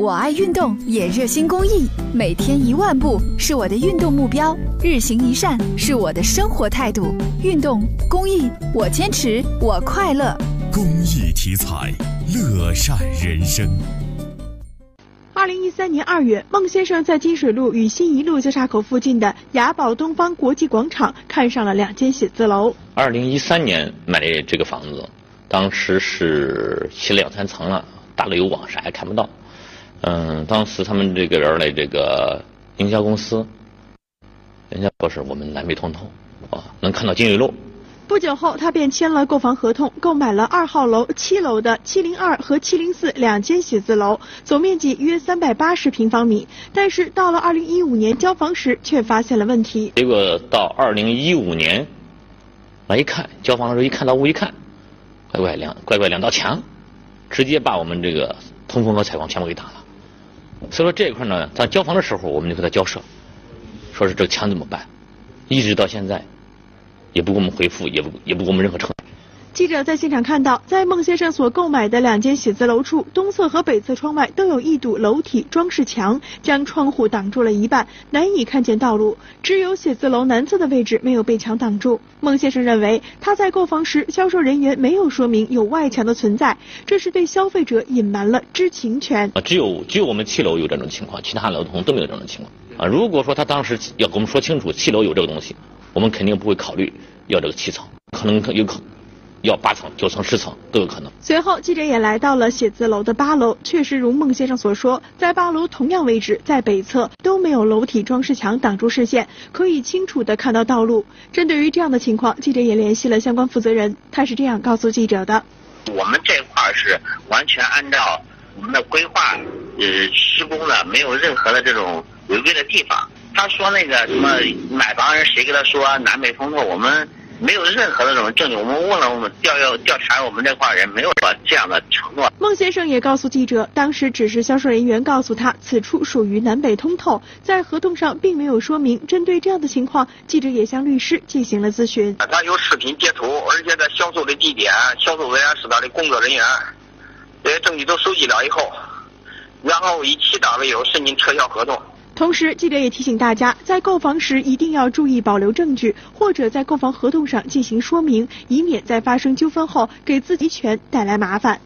我爱运动，也热心公益，每天一万步是我的运动目标，日行一善是我的生活态度。运动公益，我坚持，我快乐。公益题材，乐善人生。二零一三年二月，孟先生在金水路与新一路交叉口附近的雅宝东方国际广场看上了两间写字楼。二零一三年买的这个房子，当时是起两三层了，大楼有网啥也看不到。嗯，当时他们这个人的这个营销公司，人家说是我们南北通透啊，能看到金水路。不久后，他便签了购房合同，购买了二号楼、七楼的七零二和七零四两间写字楼，总面积约三百八十平方米。但是到了二零一五年交房时，却发现了问题。结果到二零一五年，来一看，交房的时候一看到屋一看，乖乖两乖乖两道墙，直接把我们这个通风和采光全部给挡了。所以说这一块呢，在交房的时候我们就和他交涉，说是这个墙怎么办，一直到现在，也不给我们回复，也不也不给我们任何承诺。记者在现场看到，在孟先生所购买的两间写字楼处，东侧和北侧窗外都有一堵楼体装饰墙，将窗户挡住了一半，难以看见道路。只有写字楼南侧的位置没有被墙挡住。孟先生认为，他在购房时，销售人员没有说明有外墙的存在，这是对消费者隐瞒了知情权。啊，只有只有我们七楼有这种情况，其他楼层都没有这种情况。啊，如果说他当时要跟我们说清楚七楼有这个东西，我们肯定不会考虑要这个七层，可能有可。要八层、九层、十层都有可能。随后，记者也来到了写字楼的八楼，确实如孟先生所说，在八楼同样位置，在北侧都没有楼体装饰墙挡住视线，可以清楚地看到道路。针对于这样的情况，记者也联系了相关负责人，他是这样告诉记者的：我们这块是完全按照我们的规划，呃，施工的，没有任何的这种违规的地方。他说那个什么买房人谁跟他说南北通透，我们。没有任何的这种证据，我们问了我们调要调查我们这块人，没有说这样的承诺。孟先生也告诉记者，当时只是销售人员告诉他此处属于南北通透，在合同上并没有说明。针对这样的情况，记者也向律师进行了咨询。他有视频截图，而且在销售的地点、销售人员是他的工作人员，这些证据都收集了以后，然后以其他为由申请撤销合同。同时，记者也提醒大家，在购房时一定要注意保留证据，或者在购房合同上进行说明，以免在发生纠纷后给自己权带来麻烦。